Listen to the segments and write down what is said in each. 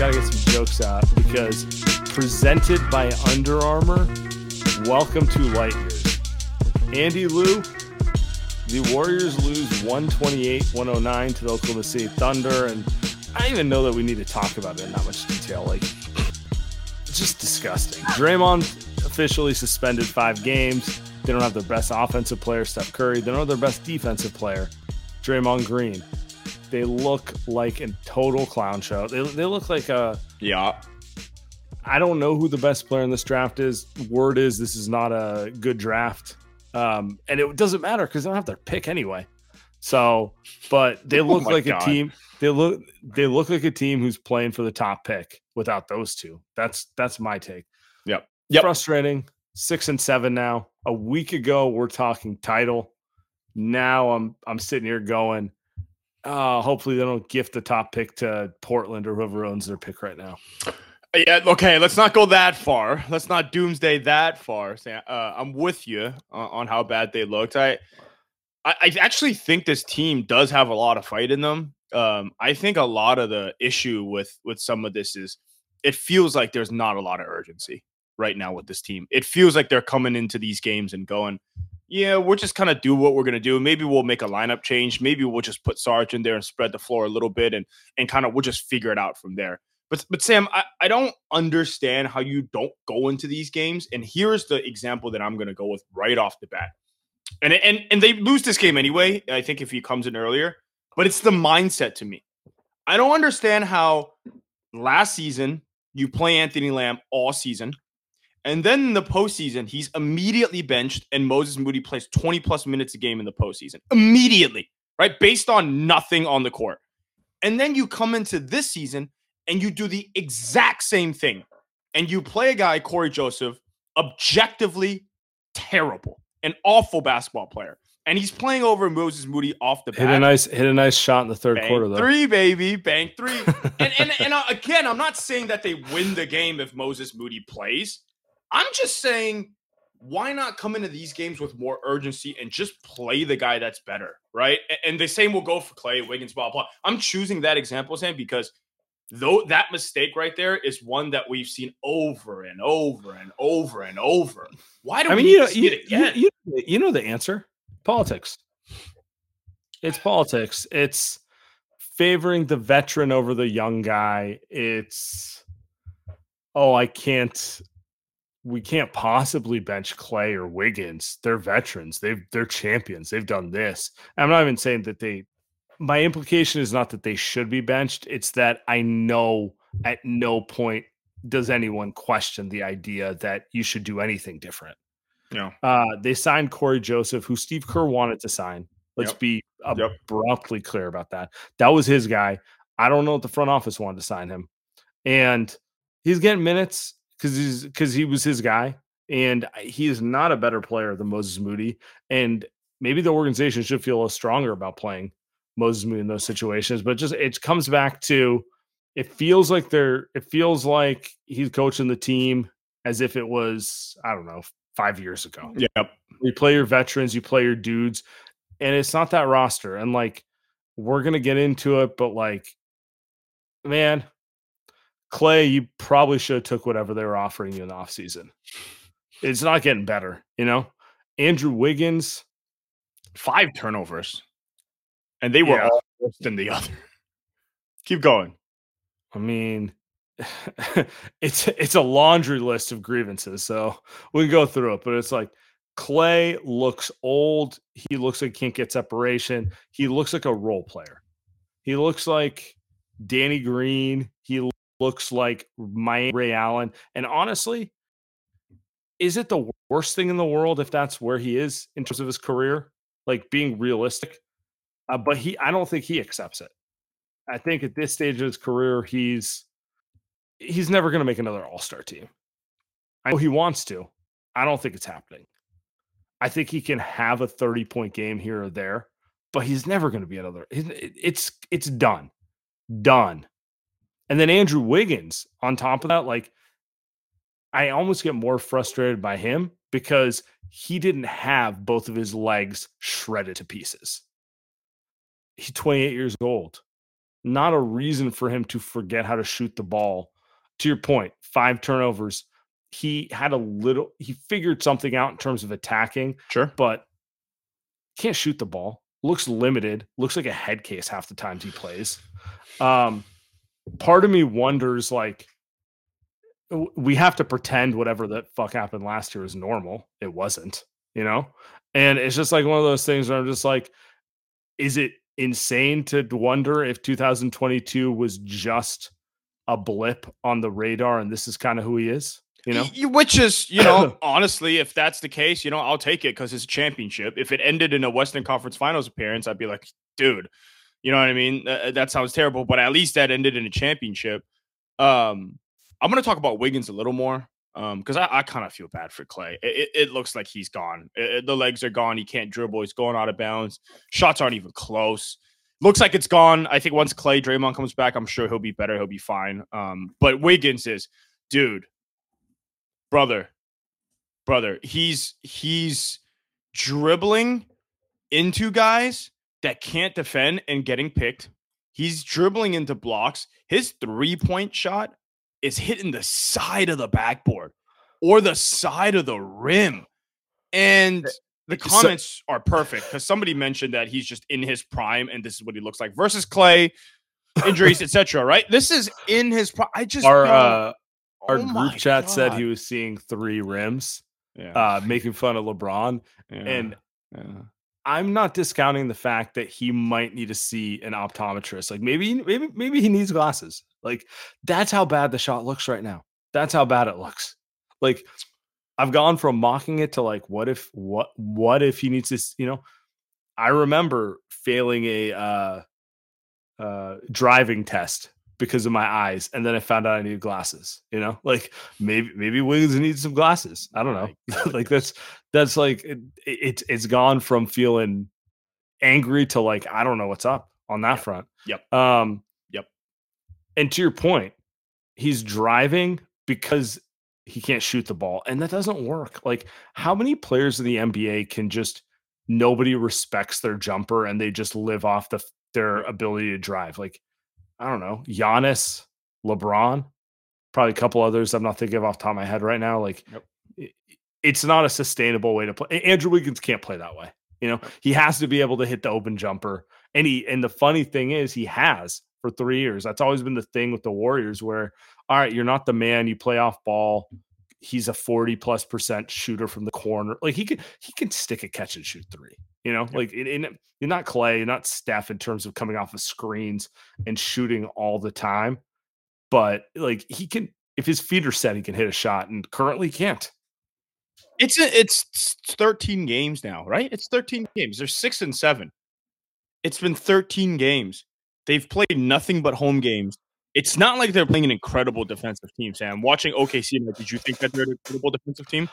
Gotta get some jokes out because presented by Under Armour, welcome to light years. Andy Liu, the Warriors lose 128 109 to the Oklahoma City Thunder. And I don't even know that we need to talk about it in that much detail. Like, just disgusting. Draymond officially suspended five games. They don't have their best offensive player, Steph Curry. They don't have their best defensive player, Draymond Green. They look like a total clown show. They, they look like a. Yeah. I don't know who the best player in this draft is. Word is this is not a good draft. Um, and it doesn't matter because they don't have their pick anyway. So, but they look my like God. a team. They look they look like a team who's playing for the top pick without those two. That's that's my take. Yep. Yep. Frustrating. Six and seven now. A week ago, we're talking title. Now I'm I'm sitting here going, uh, hopefully they don't gift the top pick to Portland or whoever owns their pick right now. Yeah, okay, let's not go that far. Let's not doomsday that far. Uh, I'm with you on, how bad they looked. I, I, I actually think this team does have a lot of fight in them. Um, I think a lot of the issue with with some of this is it feels like there's not a lot of urgency right now with this team. It feels like they're coming into these games and going, yeah, we're just kind of do what we're gonna do. Maybe we'll make a lineup change. Maybe we'll just put Sarge in there and spread the floor a little bit and and kind of we'll just figure it out from there. But but Sam, I, I don't understand how you don't go into these games. And here's the example that I'm gonna go with right off the bat. And and and they lose this game anyway. I think if he comes in earlier, but it's the mindset to me. I don't understand how last season you play Anthony Lamb all season. And then in the postseason, he's immediately benched, and Moses Moody plays 20 plus minutes a game in the postseason. Immediately, right? Based on nothing on the court. And then you come into this season and you do the exact same thing. And you play a guy, Cory Joseph, objectively terrible, an awful basketball player. And he's playing over Moses Moody off the Hit a nice hit a nice shot in the third Bang quarter though. three, baby, bang three. and and and uh, again, I'm not saying that they win the game if Moses Moody plays. I'm just saying, why not come into these games with more urgency and just play the guy that's better, right? And the same will go for Klay Wiggins, blah blah. I'm choosing that example, Sam, because though that mistake right there is one that we've seen over and over and over and over. Why do I mean, you know, see you, it again? you, you, you know the answer. Politics. It's politics. It's favoring the veteran over the young guy. It's oh, I can't. We can't possibly bench Klay or Wiggins. They're veterans. They've they're champions. They've done this. I'm not even saying that they. My implication is not that they should be benched. It's that I know at no point does anyone question the idea that you should do anything different. No. Uh, they signed Cory Joseph, who Steve Kerr wanted to sign. Let's Yep. be Yep. abruptly clear about that. That was his guy. I don't know if the front office wanted to sign him, and he's getting minutes because he's because he was his guy, and he is not a better player than Moses Moody. And maybe the organization should feel a little stronger about playing Moses Moody in those situations. But just it comes back to it feels like they're it feels like he's coaching the team as if it was I don't know five years ago. Yep. You play your veterans, you play your dudes, and it's not that roster. And like, we're gonna get into it, but like, man, Klay, you probably should have took whatever they were offering you in the offseason. It's not getting better, you know. Andrew Wiggins, five turnovers, and they were Yeah. all worse than the other. Keep going. I mean, it's it's a laundry list of grievances. So we can go through it, but it's like Klay looks old. He looks like he can't get separation. He looks like a role player. He looks like Danny Green. He looks like my Ray Allen. And honestly, is it the worst thing in the world if that's where he is in terms of his career? Like being realistic. Uh, but he, I don't think he accepts it. I think at this stage of his career, he's he's never going to make another All Star team. I know he wants to. I don't think it's happening. I think he can have a thirty point game here or there, but he's never going to be another. It's it's done, done. And then Andrew Wiggins on top of that, like I almost get more frustrated by him because he didn't have both of his legs shredded to pieces. He's 28 years old not a reason for him to forget how to shoot the ball. To your point, five turnovers. He had a little, he figured something out in terms of attacking, Sure. but can't shoot the ball. Looks limited. Looks like a head case half the times he plays. Um, part of me wonders like, we have to pretend whatever that fuck happened last year is normal. It wasn't, you know? And it's just like one of those things where I'm just like, is it insane to wonder if 2022 was just a blip on the radar and this is kind of who he is? You know? Which is, you know, honestly, if that's the case, you know, I'll take it because it's a championship. If it ended in a Western Conference Finals appearance, I'd be like, dude, you know what I mean? Uh, that sounds terrible, but at least that ended in a championship. Um, I'm going to talk about Wiggins a little more because I, I kind of feel bad for Klay. It, it, it looks like he's gone. It- the legs are gone. He can't dribble. He's going out of bounds. Shots aren't even close. Looks like it's gone. I think once Klay Draymond comes back, I'm sure he'll be better. He'll be fine. Um, but Wiggins is, dude, brother, brother. He's he's dribbling into guys that can't defend and getting picked. He's dribbling into blocks. His three point shot is hitting the side of the backboard or the side of the rim. And the So- comments are perfect because somebody mentioned that he's just in his prime and this is what he looks like versus Klay, injuries, etc. Right? This is in his prime. I just Our uh, oh my group chat said he was seeing three rims, yeah, uh, making fun of LeBron. yeah, And yeah. I'm not discounting the fact that he might need to see an optometrist. Like maybe, maybe, maybe he needs glasses. Like that's how bad the shot looks right now. That's how bad it looks. Like I've gone from mocking it to like, what if, what, what if he needs this? You know, I remember failing a uh, uh, driving test because of my eyes, and then I found out I needed glasses. You know, like maybe maybe Wiggins needs some glasses. I don't know. like that's that's like it, it's it's gone from feeling angry to like I don't know what's up on that front. Yep. Um. Yep. And to your point, he's driving because he can't shoot the ball, and that doesn't work. Like how many players in the NBA can just nobody respects their jumper and they just live off the their ability to drive? Like I don't know, Giannis, LeBron, probably a couple others I'm not thinking of off the top of my head right now. Like Yep. i- it's not a sustainable way to play. Andrew Wiggins can't play that way. You know, he has to be able to hit the open jumper. And he and the funny thing is he has for three years. That's always been the thing with the Warriors where, all right, you're not the man, you play off ball. He's a 40 plus percent shooter from the corner. Like he can he can stick a catch and shoot three. You know, like in, in, you're not Klay, you're not Steph in terms of coming off of screens and shooting all the time. But like he can, if his feet are set, he can hit a shot, and currently can't. It's a, it's 13 games now, right? It's 13 games. They're six and seven. It's been 13 games. They've played nothing but home games. It's not like they're playing an incredible defensive team, Sam. Watching OKC, did you think that they're an incredible defensive team?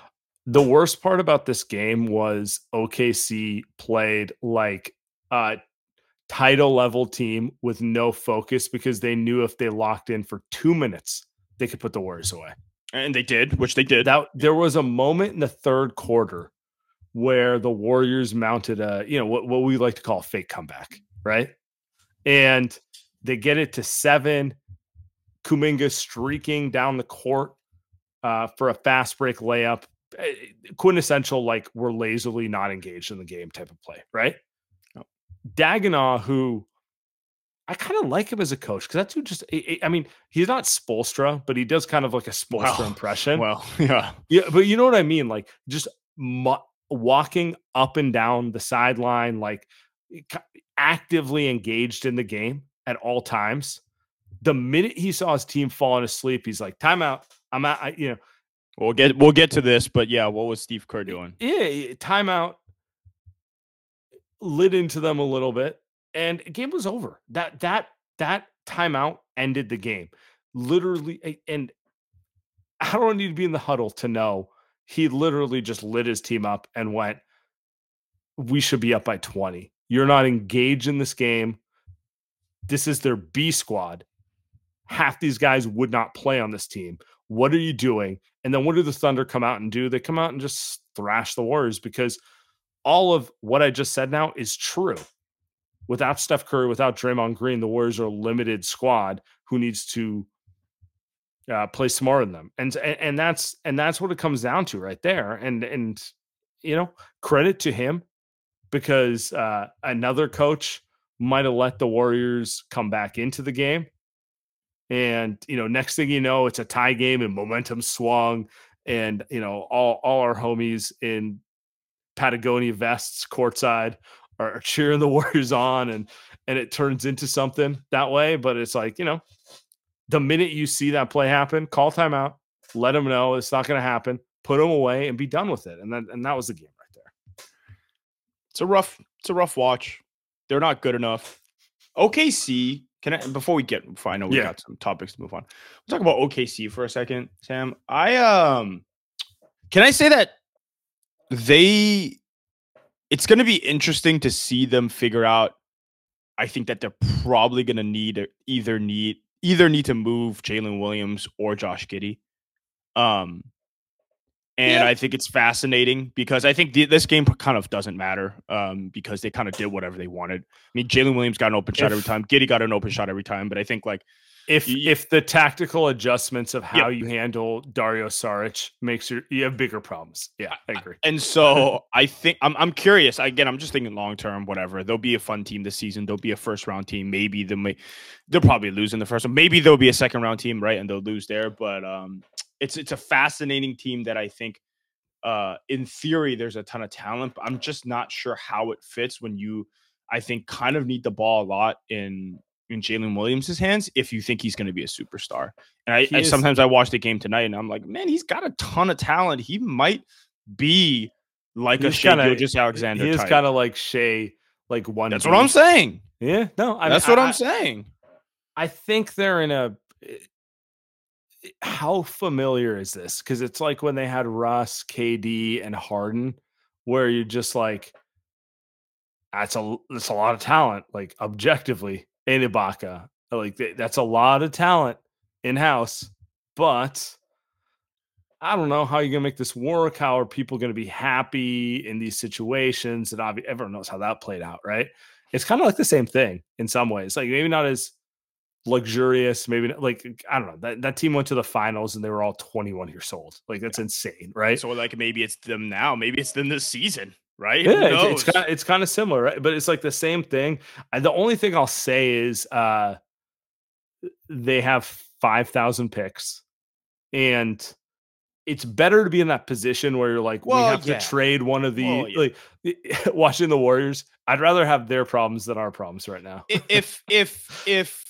The worst part about this game was OKC played like a title level team with no focus because they knew if they locked in for two minutes, they could put the Warriors away. and they did, which they did. That there was a moment in the third quarter where the Warriors mounted a, you know, what, what we like to call a fake comeback, right? And they get it to seven. Kuminga streaking down the court uh, for a fast break layup. Eh, quintessential, like we're lazily not engaged in the game type of play, right? Oh. Daigneault, who I kind of like him as a coach because that's who just. I mean, he's not Spoelstra, but he does kind of like a Spoelstra well, impression. Well, yeah, yeah, but you know what I mean, like just mu- walking up and down the sideline, like actively engaged in the game at all times. The minute he saw his team falling asleep, he's like, "Timeout! I'm out." I, you know, we'll get we'll get to this, but yeah, what was Steve Kerr doing? Yeah, timeout. Lit into them a little bit and game was over. That that that timeout ended the game. Literally, and I don't need to be in the huddle to know he literally just lit his team up and went, "We should be up by 20. You're not engaged in this game. This is their B squad. Half these guys would not play on this team. What are you doing?" And then what do the Thunder come out and do? They come out and just thrash the Warriors because all of what I just said now is true without Steph Curry, without Draymond Green, the Warriors are a limited squad who needs to uh, play smarter than them, and, and and that's and that's what it comes down to right there. And and you know, credit to him because uh, another coach might have let the Warriors come back into the game. And you know, next thing you know, it's a tie game and momentum swung, and you know, all all our homies in Patagonia vests courtside are cheering the Warriors on and and it turns into something that way. But it's like, you know, the minute you see that play happen, call timeout, let them know it's not going to happen, put them away and be done with it. And then and that was the game right there. It's a rough, it's a rough watch. They're not good enough. OKC, can I before we get before I know we yeah. got some topics to move on. We'll talk about OKC for a second, Sam. I um can I say that they it's going to be interesting to see them figure out. I think that they're probably going to need either need either need to move Jalen Williams or Josh Giddey. Um, and yeah. I think it's fascinating because I think the, this game kind of doesn't matter um, because they kind of did whatever they wanted. I mean, Jalen Williams got an open shot every time. Giddey got an open shot every time. But I think like if if the tactical adjustments of how yep. you handle Dario Saric makes you you have bigger problems. Yeah, I agree. And so I think I'm I'm curious. Again, I'm just thinking long term. Whatever. They'll be a fun team this season. They'll be a first round team. Maybe they may they'll probably lose in the first one. Maybe they'll be a second round team, right? And they'll lose there. But um, it's it's a fascinating team that I think. Uh, in theory, there's a ton of talent, but I'm just not sure how it fits when you, I think, kind of need the ball a lot in in Jalen Williams' hands if you think he's going to be a superstar. And I, I sometimes I watch the game tonight and I'm like, man, he's got a ton of talent. He might be like a Shai Gilgeous-Alexander. He is kind of like Shai, like one. That's what I'm saying. Yeah, no, I that's mean, what I, I'm saying. I think they're in a. How familiar is this? Because it's like when they had Russ, KD, and Harden, where you're just like, that's a that's a lot of talent, like objectively and Ibaka. Like that's a lot of talent in house, but I don't know how you're gonna make this work. How are people gonna be happy in these situations? And obviously, everyone knows how that played out, right? It's kind of like the same thing in some ways. Like maybe not as luxurious, maybe not, like I don't know. That that team went to the finals and they were all 21 years old. Like that's insane, right? So like maybe it's them now. Maybe it's them this season right? Yeah, it's, it's kind of it's kind of similar, right? But it's like the same thing. And the only thing I'll say is uh they have five thousand picks, and it's better to be in that position where you're like, well, we have yeah. to trade one of the well, yeah. like watching the Warriors. I'd rather have their problems than our problems right now. if if if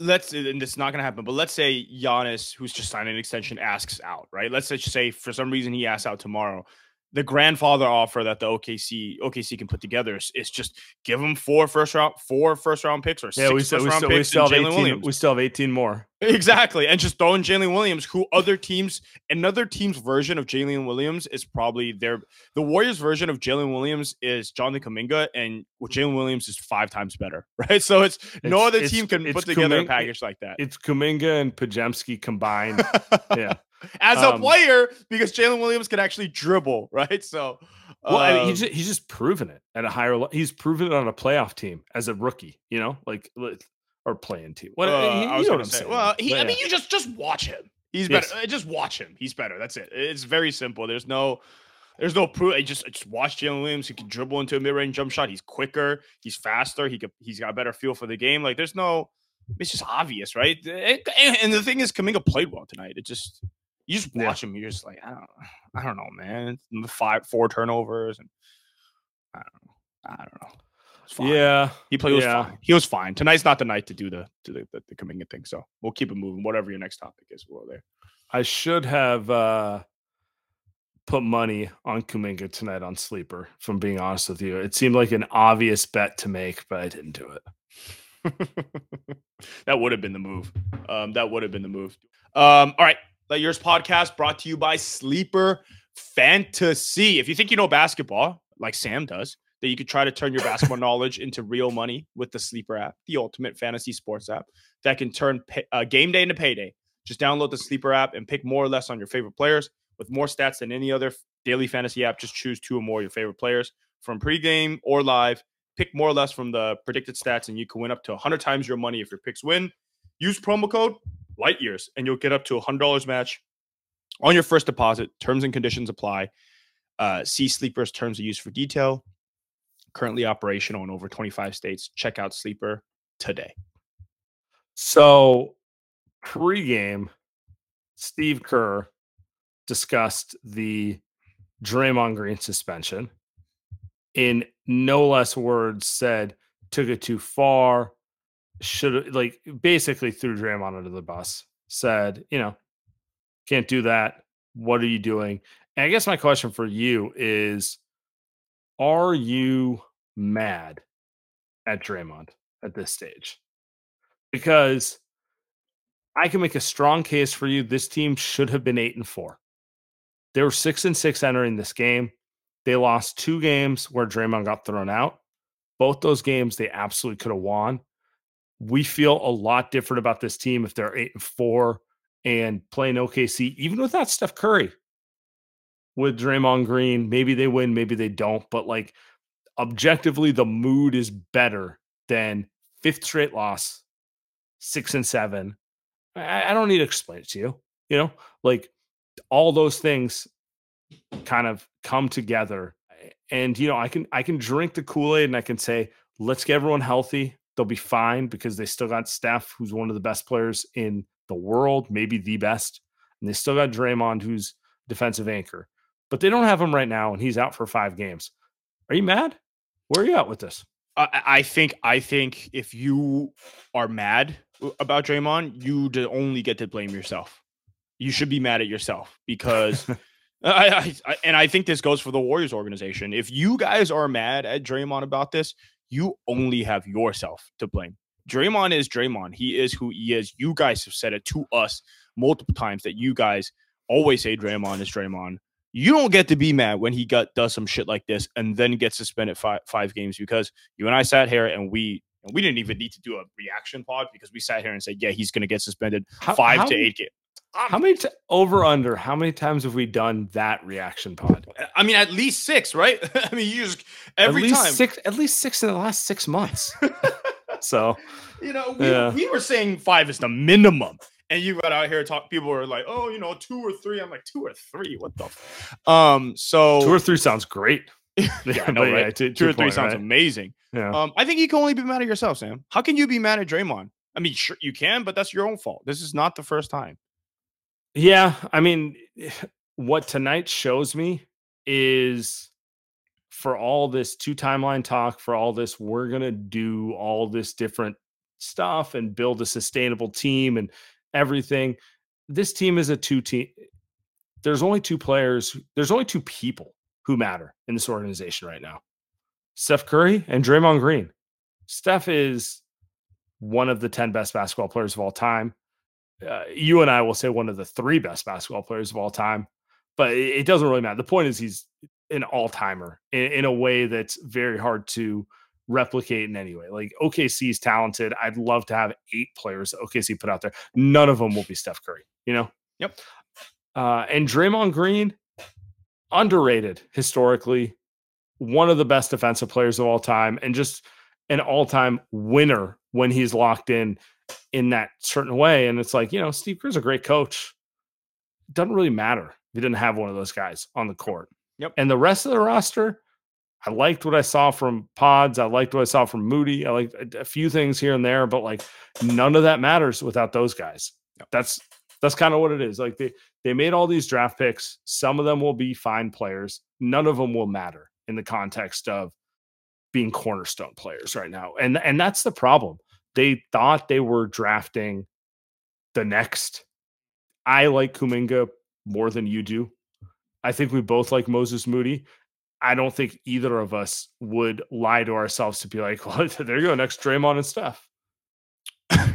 let's and it's not going to happen but let's say Giannis who's just signed an extension asks out right? Let's just say for some reason he asks out tomorrow. The grandfather offer that the OKC OKC can put together is, is just give them four first round four first round picks or yeah we still we still, we still have 18, we still have 18 more Exactly. And just throwing Jalen Williams, who other teams, another team's version of Jalen Williams is probably their the Warriors version of Jalen Williams is Jonathan Kuminga, and Jalen Williams is five times better, right? So it's, it's no other team can put together Kuminga, a package like that. It's Kuminga and Podziemski combined. yeah. As a um, player, because Jalen Williams can actually dribble, right? So well, um, I mean, he's um just, he's just proven it at a higher level. He's proven it on a playoff team as a rookie, you know, like or playing team. What uh, you, I was going to say. Well, he, I mean, you just just watch him. He's better. Yes. Uh, just watch him. He's better. That's it. It's very simple. There's no, there's no proof. I just just watch Jalen Williams. He can dribble into a mid range jump shot. He's quicker. He's faster. He could. He's got a better feel for the game. Like there's no. It's just obvious, right? It, and the thing is, Kuminga played well tonight. It just you just watch yeah. him. You're just like I don't. I don't know, man. The five, four turnovers, and I don't know. I don't know. Yeah, he played. Was yeah. fine. He was fine. Tonight's not the night to do the to the, the, the Kuminga thing. So we'll keep it moving. Whatever your next topic is, we'll there. I should have uh put money on Kuminga tonight on sleeper. From being honest with you, it seemed like an obvious bet to make, but I didn't do it. that would have been the move. Um, that would have been the move. Um, all right, Light Years podcast brought to you by Sleeper Fantasy. If you think you know basketball, like Sam does, that you could try to turn your basketball knowledge into real money with the Sleeper app, the ultimate fantasy sports app that can turn pay, uh, game day into payday. Just download the Sleeper app and pick more or less on your favorite players. With more stats than any other daily fantasy app, just choose two or more of your favorite players from pregame or live. Pick more or less from the predicted stats, and you can win up to 100 times your money if your picks win. Use promo code Light Years, and you'll get up to a $100 match on your first deposit. Terms and conditions apply. Uh, see Sleeper's terms of use for detail currently operational in over 25 states. Check out Sleeper today. So, pregame, Steve Kerr discussed the Draymond Green suspension. In no less words, said took it too far. Should like basically threw Draymond under the bus. Said, you know, can't do that. What are you doing? And I guess my question for you is are you mad at Draymond at this stage? Because I can make a strong case for you. This team should have been eight and four. They were six and six entering this game. They lost two games where Draymond got thrown out. Both those games they absolutely could have won. We feel a lot different about this team if they're eight and four and playing OKC, even without Steph Curry with Draymond Green. Maybe they win, maybe they don't. But like objectively, the mood is better than fifth straight loss, six and seven. I, I don't need to explain it to you. You know, like all those things kind of come together. And you know, I can I can drink the Kool-Aid and I can say, let's get everyone healthy. They'll be fine because they still got Steph, who's one of the best players in the world, maybe the best. And they still got Draymond, who's defensive anchor but they don't have him right now, and he's out for five games. Are you mad? Where are you at with this? I, I think I think if you are mad about Draymond, you only get to blame yourself. You should be mad at yourself because I, I, I, and I think this goes for the Warriors organization. If you guys are mad at Draymond about this, you only have yourself to blame. Draymond is Draymond. He is who he is. You guys have said it to us multiple times that you guys always say Draymond is Draymond you don't get to be mad when he got does some shit like this and then gets suspended five five games because you and I sat here and we and we didn't even need to do a reaction pod because we sat here and said, yeah, he's going to get suspended how, five how, to eight games. Um how many t- over under? How many times have we done that reaction pod? I mean, at least six, right? I mean, you just every at least time six, at least six in the last six months. so, you know, we, yeah. we were saying five is the minimum and you got out here talk people are like oh you know two or three. I'm like two or three? What the f-? um so two or three sounds great. Yeah, no, right? Yeah, two, two, or three point, sounds right? amazing. Yeah. Um i think you can only be mad at yourself sam. How can you be mad at Draymond? I mean sure you can but that's your own fault. This is not the first time. Yeah i mean what tonight shows me is for all this two timeline talk for all this we're gonna do all this different stuff and build a sustainable team and everything. This team is a two team. There's only two players. There's only two people who matter in this organization right now Steph Curry and Draymond Green. Steph is one of the 10 best basketball players of all time. uh, you and I will say one of the three best basketball players of all time, but it, it doesn't really matter. The point is he's an all timer in, in, a way that's very hard to replicate in any way. Like OKC is talented. I'd love to have eight players OKC put out there. None of them will be Steph Curry, you know? Yep. Uh, and Draymond Green, underrated historically, one of the best defensive players of all time, and just an all time winner when he's locked in in that certain way. And it's like, you know, Steve Kerr's a great coach. Doesn't really matter if he didn't have one of those guys on the court. Yep. And the rest of the roster, I liked what I saw from Pods. I liked what I saw from Moody. I liked a, few things here and there, but like none of that matters without those guys. Yep. That's that's kind of what it is. Like they they made all these draft picks. Some of them will be fine players. None of them will matter in the context of being cornerstone players right now. And and that's the problem. They thought they were drafting the next. I like Kuminga more than you do. I think we both like Moses Moody. I don't think either of us would lie to ourselves to be like, well, there you go, next Draymond and Steph.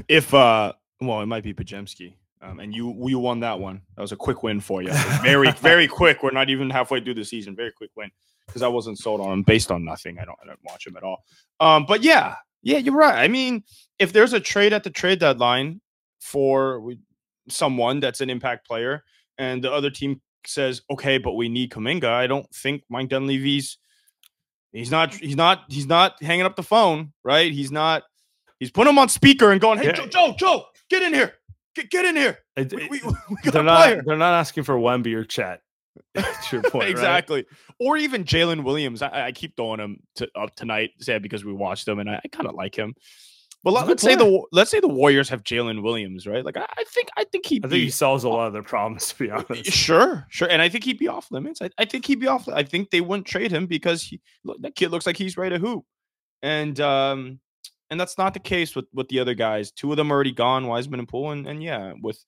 if uh well, it might be Podziemski. Um, and you you won that one. That was a quick win for you. Very very quick. We're not even halfway through the season. Very quick win because I wasn't sold on him based on nothing. I don't I don't watch him at all. Um, but yeah, yeah, you're right. I mean, if there's a trade at the trade deadline for someone that's an impact player, and the other team says, "Okay, but we need Kuminga. I don't think Mike Dunleavy's he's not he's not he's not hanging up the phone, right? He's not he's putting him on speaker and going, "Hey, yeah. Joe, Joe, Joe, get in here, get get in here." We, we, we they're not player. they're not asking for Wemby or Chet. your point, exactly. Right? Or even Jalen Williams. I, I, keep throwing him to, up tonight, say because we watched him and I, I kind of like him. But let, us say the let's say the Warriors have Jalen Williams, right? Like I, I, think I think he I think he solves a lot of their problems. To be honest, sure, sure, and I think he'd be off limits. I, I think he'd be off. I think they wouldn't trade him because he look, that kid looks like he's ready to hoop, and um, and that's not the case with with the other guys. Two of them already gone, Wiseman and Poole, and, and yeah, with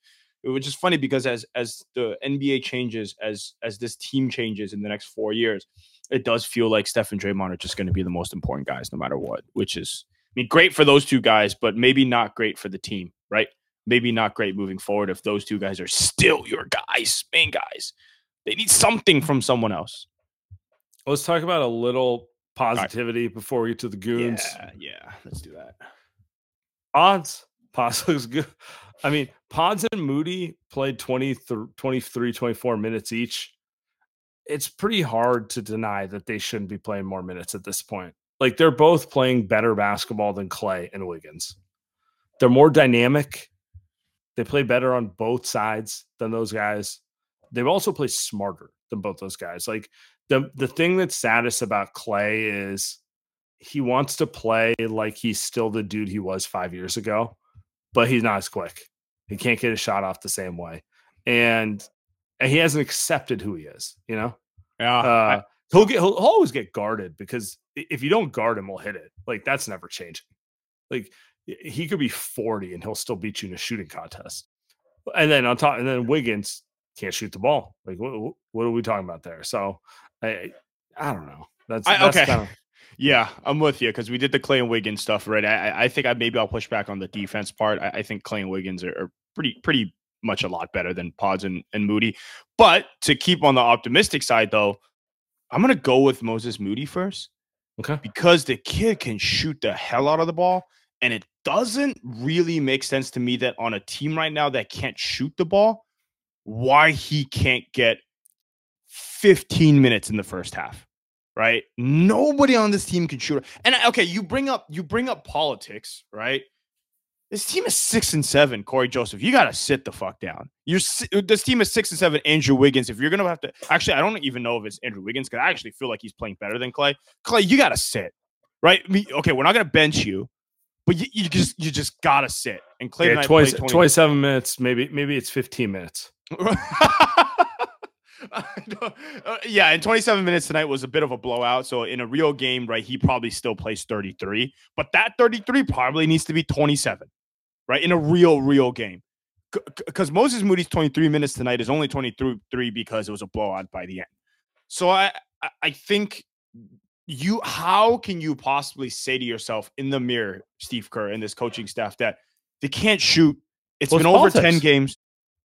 which is funny because as as the NBA changes, as as this team changes in the next four years, it does feel like Steph and Draymond are just going to be the most important guys no matter what. Which is, mean, great for those two guys, but maybe not great for the team, right? Maybe not great moving forward if those two guys are still your guys, main guys. They need something from someone else. Let's talk about a little positivity right. before we get to the goons. Yeah, yeah, let's do that. Odds. Pods looks good. I mean, Pods and Moody played 20, 23, 24 minutes each. It's pretty hard to deny that they shouldn't be playing more minutes at this point. Like they're both playing better basketball than Klay and Wiggins. They're more dynamic. They play better on both sides than those guys. They also play smarter than both those guys. Like the the thing that's saddest about Klay is he wants to play like he's still the dude he was five years ago but he's not as quick. He can't get a shot off the same way, and and he hasn't accepted who he is. You know, yeah. Uh, I, he'll get he'll, he'll always get guarded because if you don't guard him, he'll hit it. Like that's never changing. Like he could be forty and he'll still beat you in a shooting contest. And then on top, and then Wiggins can't shoot the ball. Like what, what are we talking about there? So I I don't know. That's, I, that's okay. Kind of, yeah, I'm with you because we did the Klay and Wiggins stuff, right? I, I think I maybe I'll push back on the defense part. I, I think Klay and Wiggins are, are, pretty pretty much a lot better than Pods and, and Moody. But to keep on the optimistic side, though, I'm gonna go with Moses Moody first. Okay. Because the kid can shoot the hell out of the ball. And it doesn't really make sense to me that on a team right now that can't shoot the ball, why he can't get 15 minutes in the first half right? Nobody on this team can shoot. And okay, you bring up you bring up politics, right? This team is six and seven. Cory Joseph, you gotta sit the fuck down. You're this team is six and seven. Andrew Wiggins. If you're gonna have to, actually, I don't even know if it's Andrew Wiggins because I actually feel like he's playing better than Klay. Klay, you gotta sit, right? okay, we're not gonna bench you, but you, you just you just gotta sit. And Klay, yeah, 20, 20, 27 minutes, maybe maybe it's 15 minutes. uh, yeah, and 27 minutes tonight was a bit of a blowout. So in a real game, right, he probably still plays 33, but that 33 probably needs to be 27, right? In a real, real game. Because Moses Moody's 23 minutes tonight is only 23 because it was a blowout by the end. So I I think you how can you possibly say to yourself in the mirror, Steve Kerr and this coaching staff that they can't shoot It's Well, been it's over politics. 10 games.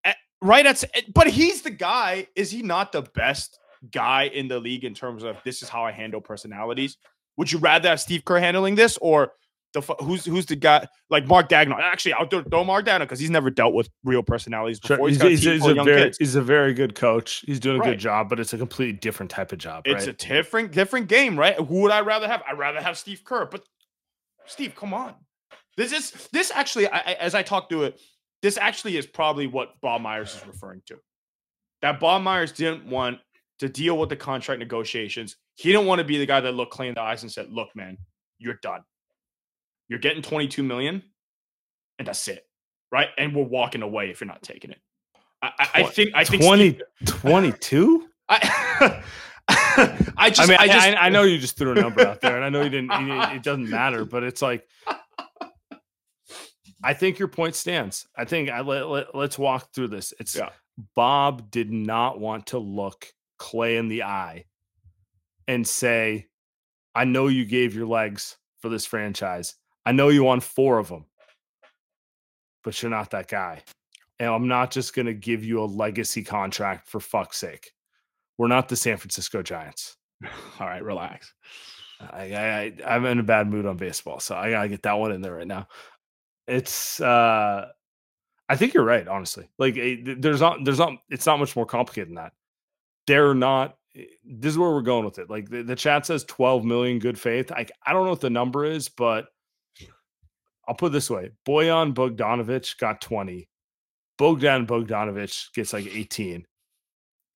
Eh, Right at but he's the guy. Is he not the best guy in the league in terms of this is how I handle personalities? Would you rather have Steve Kerr handling this or the who's who's the guy like Mark Daigneault? Actually, I'll throw, throw Mark Daigneault because he's never dealt with real personalities Sure, before. He's, got a he's- he's a very kids. he's a very good coach. He's doing a Right. good job, but it's a completely different type of job. It's right? a different different game, right? Who would I rather have? I'd rather have Steve Kerr, but Steve, come on. This is this actually, I, I- as I talk through it, this actually is probably what Bob Myers is referring to. That Bob Myers didn't want to deal with the contract negotiations. He didn't want to be the guy that looked clean in the eyes and said, "Look, man, you're done. You're getting 22 million, and that's it, right? And we're walking away if you're not taking it." I, I, I think I think 20, Steve- 22? I, I just I mean, I just I, know you just threw a number out there, and I know you didn't. It, it doesn't matter, but it's like, I think your point stands. I think I let, let let's walk through this. It's Yeah. Bob did not want to look Klay in the eye and say, "I know you gave your legs for this franchise. I know you won four of them, but you're not that guy." And I'm not just going to give you a legacy contract for fuck's sake. We're not the San Francisco Giants. All right, relax. I, I, I'm in a bad mood on baseball, so I gotta get that one in there right now. It's uh I think you're right, honestly. Like eh, th- there's not there's not it's not much more complicated than that. They're not eh, this is where we're going with it. Like the, the chat says 12 million good faith. I I don't know what the number is, but I'll put it this way. Bojan Bogdanovic got 20. Bogdan Bogdanovic gets like 18.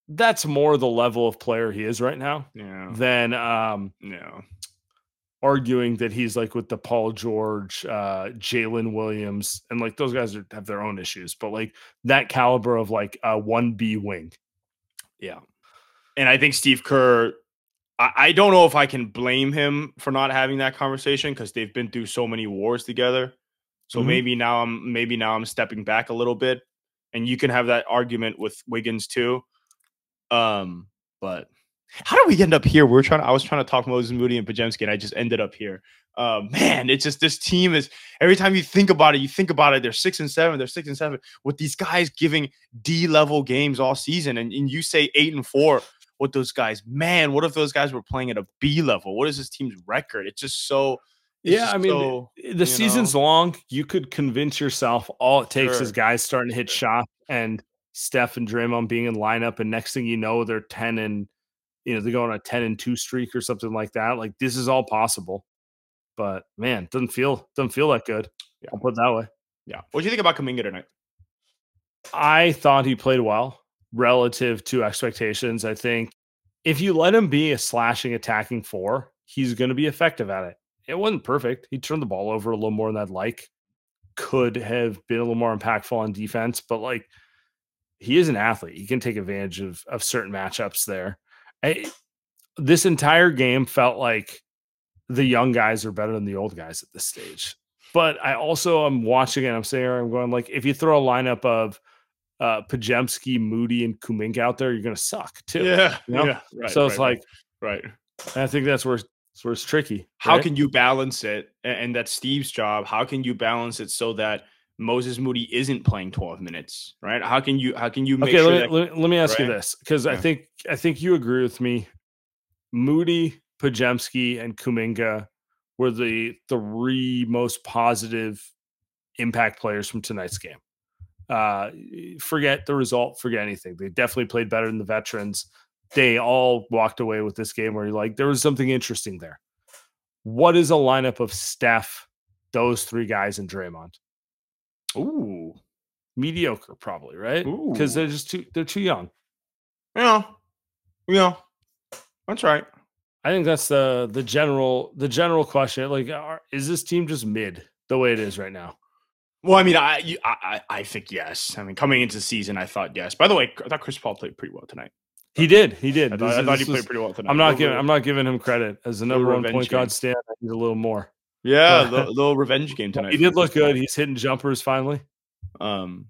That's more the level of player he is right now Yeah, than um yeah. arguing that he's like with the Paul George, uh, Jalen Williams, and like those guys are, have their own issues, but like that caliber of like a one B wing. Yeah. And I think Steve Kerr, I, don't know if I can blame him for not having that conversation because they've been through so many wars together. So Mhm. maybe now I'm maybe now I'm stepping back a little bit. And you can have that argument with Wiggins too. Um, but how did we end up here? We're trying to, I was trying to talk Moses Moody and Podziemski, and I just ended up here. Um, man, it's just this team is every time you think about it, you think about it, they're six and seven, they're six and seven with these guys giving D level games all season, and, and you say eight and four with those guys. Man, what if those guys were playing at a B level? What is this team's record? It's just so. it's Yeah, just I mean, so- eh, the season's long. You could convince yourself all it takes Sure. is guys starting to hit shots and Steph and Draymond being in lineup, and next thing you know, they're 10 and you know, they go on a 10 and 2 streak or something like that. Like this is all possible. But man, doesn't feel doesn't feel that good. Yeah. I'll put it that way. yeah. What do you think about Kuminga tonight? I thought he played well relative to expectations. I think if you let him be a slashing attacking four, he's going to be effective at it. It wasn't perfect. He turned the ball over a little more than I'd like. Could have been a little more impactful on defense, but like he is an athlete. He can take advantage of of certain matchups there. I, this entire game felt like the young guys are better than the old guys at this stage. But I also am watching it. I'm saying I'm going like if you throw a lineup of uh Podziemski, Moody, and Kuminga out there, you're gonna suck too. Yeah, you know? yeah. Right, so it's right, like right. I think that's where that's where it's tricky. how can you balance it and, that's steve's job how can you balance it so that moses moody isn't playing 12 minutes right how can you how can you make okay? sure let, that, me, let, me, let me ask you this because I think I think you agree with me. Moody, Podziemski, and Kuminga were the three most positive impact players from tonight's game. Uh, forget the result, forget anything. They definitely played better than the veterans. They all walked away with this game where you're like, there was something interesting there. What is a lineup of Steph, those three guys, and Draymond? ooh Mediocre, probably, right? Because they're just too they're too young. yeah yeah that's right I think that's the the general the general question. Like, are, is this team just mid the way it is right now? Well i mean I, you, I i think yes i mean coming into the season i thought yes by the way i thought chris paul played pretty well tonight He did. He did. i thought, This I thought he this was- played pretty well tonight I'm not giving. I'm not giving him credit as the number one point guard stand. I need a little more. yeah little, little revenge game tonight He did look good. He's hitting jumpers finally. um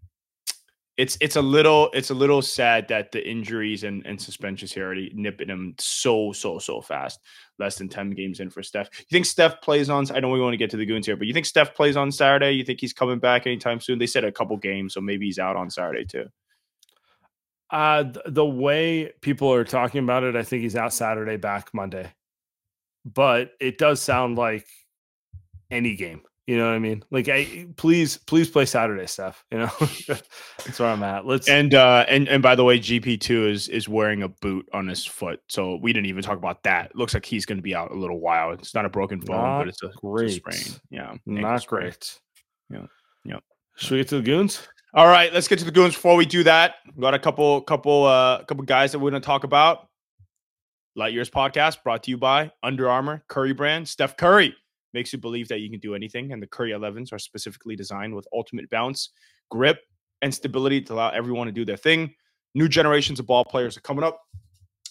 it's it's a little it's a little sad that the injuries and, and suspensions here already nipping him so so so fast. Less than ten games in for Steph. You think Steph plays on? Saturday? I know we want to get to the goons here, but you think Steph plays on Saturday? You think he's coming back anytime soon? They said a couple games, so maybe he's out on Saturday too. Uh, the way people are talking about it, I think he's out Saturday, back Monday. But it does sound like any game. You know what I mean? Like, I, please, please play Saturday Steph. You know, that's where I'm at. Let's and uh and and by the way, GP two is is wearing a boot on his foot, so we didn't even talk about that. looks like he's going to be out a little while. It's not a broken bone, Not but it's a, great. it's a sprain. Yeah, not sprain. great. Yeah. Yeah. Should we get to the goons? All right, let's get to the goons. Before we do that, we got a couple couple uh couple guys that we're going to talk about. Light Years podcast brought to you by Under Armour, Curry brand, Steph Curry makes you believe that you can do anything. And the Curry 11s are specifically designed with ultimate bounce, grip, and stability to allow everyone to do their thing. New generations of ball players are coming up,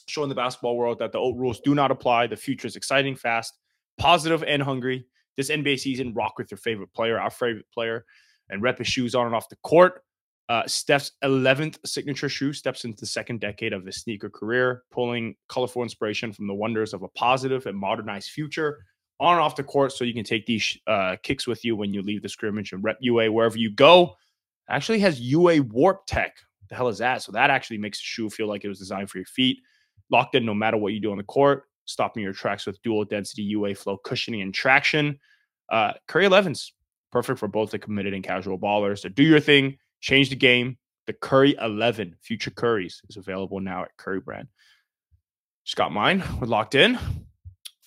showing the basketball world that the old rules do not apply. The future is exciting, fast, positive, and hungry. This NBA season, rock with your favorite player, our favorite player, and rep his shoes on and off the court. Uh, Steph's 11th signature shoe steps into the second decade of his sneaker career, pulling colorful inspiration from the wonders of a positive and modernized future on and off the court so you can take these uh, kicks with you when you leave the scrimmage and rep UA wherever you go. Actually has UA Warp Tech. The hell is that? So that actually makes the shoe feel like it was designed for your feet. Locked in no matter what you do on the court, stopping your tracks with dual density UA flow cushioning and traction. Uh, Curry 11s, perfect for both the committed and casual ballers. So do your thing, change the game. The Curry 11 Future Curries is available now at Curry Brand. Just got mine. We're locked in.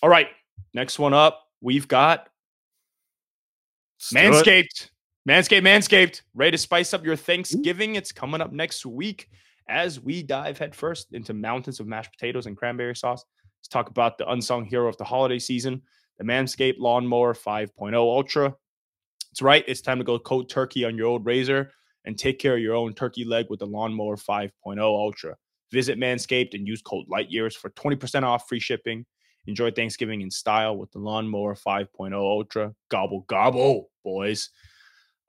All right. Next one up, we've got Let's. Manscaped. Manscaped, Manscaped. Ready to spice up your Thanksgiving? It's coming up next week as we dive headfirst into mountains of mashed potatoes and cranberry sauce. Let's talk about the unsung hero of the holiday season, the Manscaped Lawnmower 5.0 Ultra. It's right. It's time to go coat turkey on your old razor and take care of your own turkey leg with the Lawnmower 5.0 Ultra. Visit Manscaped and use code LIGHTYEARS for 20% off free shipping. Enjoy Thanksgiving in style with the Lawnmower 5.0 Ultra. Gobble, gobble, boys.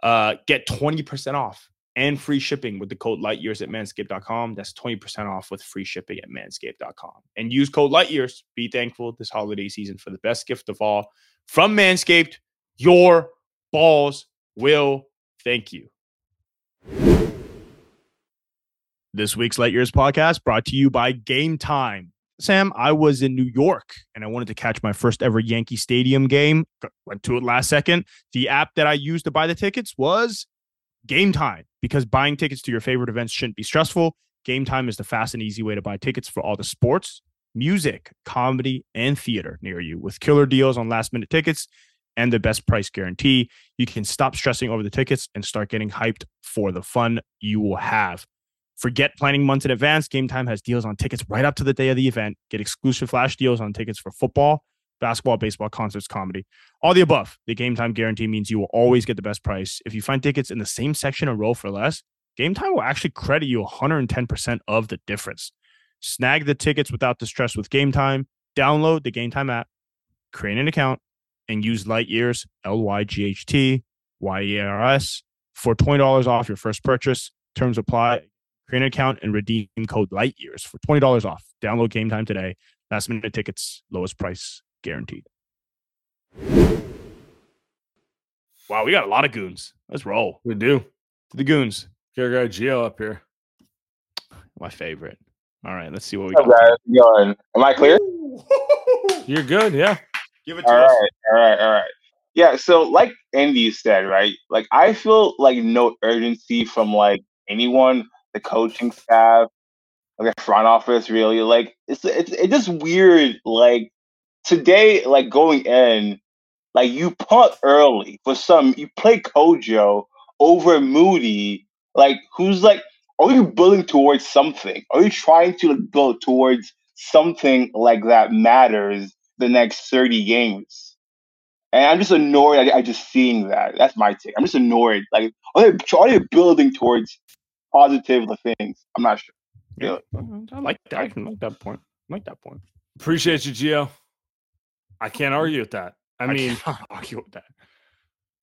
Uh, get 20% off and free shipping with the code LIGHTYEARS at manscaped.com. That's 20% off with free shipping at manscaped.com. And use code LIGHTYEARS. Be thankful this holiday season for the best gift of all from Manscaped. Your balls will thank you. This week's Light Years podcast brought to you by Game Time. Sam, I was in New York and I wanted to catch my first ever Yankee Stadium game. Went to it last second. The app that I used to buy the tickets was Game Time because buying tickets to your favorite events shouldn't be stressful. Game Time is the fast and easy way to buy tickets for all the sports, music, comedy, and theater near you with killer deals on last minute tickets and the best price guarantee. You can stop stressing over the tickets and start getting hyped for the fun you will have. Forget planning months in advance. Game Time has deals on tickets right up to the day of the event. Get exclusive flash deals on tickets for football, basketball, baseball, concerts, comedy, all the above. The Game Time guarantee means you will always get the best price. If you find tickets in the same section or row for less, Game Time will actually credit you 110% of the difference. Snag the tickets without the stress with Game Time. Download the Game Time app, create an account, and use Light Years, L Y G H T Y E R S, for $20 off your first purchase. Terms apply. Create an account and redeem code Light Years for $20 off. Download Game Time today. Last minute tickets, lowest price guaranteed. Wow, we got a lot of goons. Let's roll. We do. To the goons, Get our guy Geo up here. my favorite. All right, let's see what we got. that going? Am I clear? You're good. Yeah. Give it to All us. right, all right, all right. Yeah, so like Andy said, right? Like I feel like no urgency from like anyone, the coaching staff, like the front office, really. Like it's it's it's just weird. Like today, like going in, like you punt early for some, you play CoJo over Moody. Like who's like, are you building towards something? Are you trying to like, build towards something like that matters the next 30 games? And I'm just annoyed at, at just seeing that. That's my take. I'm just annoyed. Like, are they, are they building towards positive things? I'm not sure. Yeah, mm-hmm. I like that. I like that point. I like that point. Appreciate you, Gio. I can't mm-hmm. argue with that. I mean, argue with that.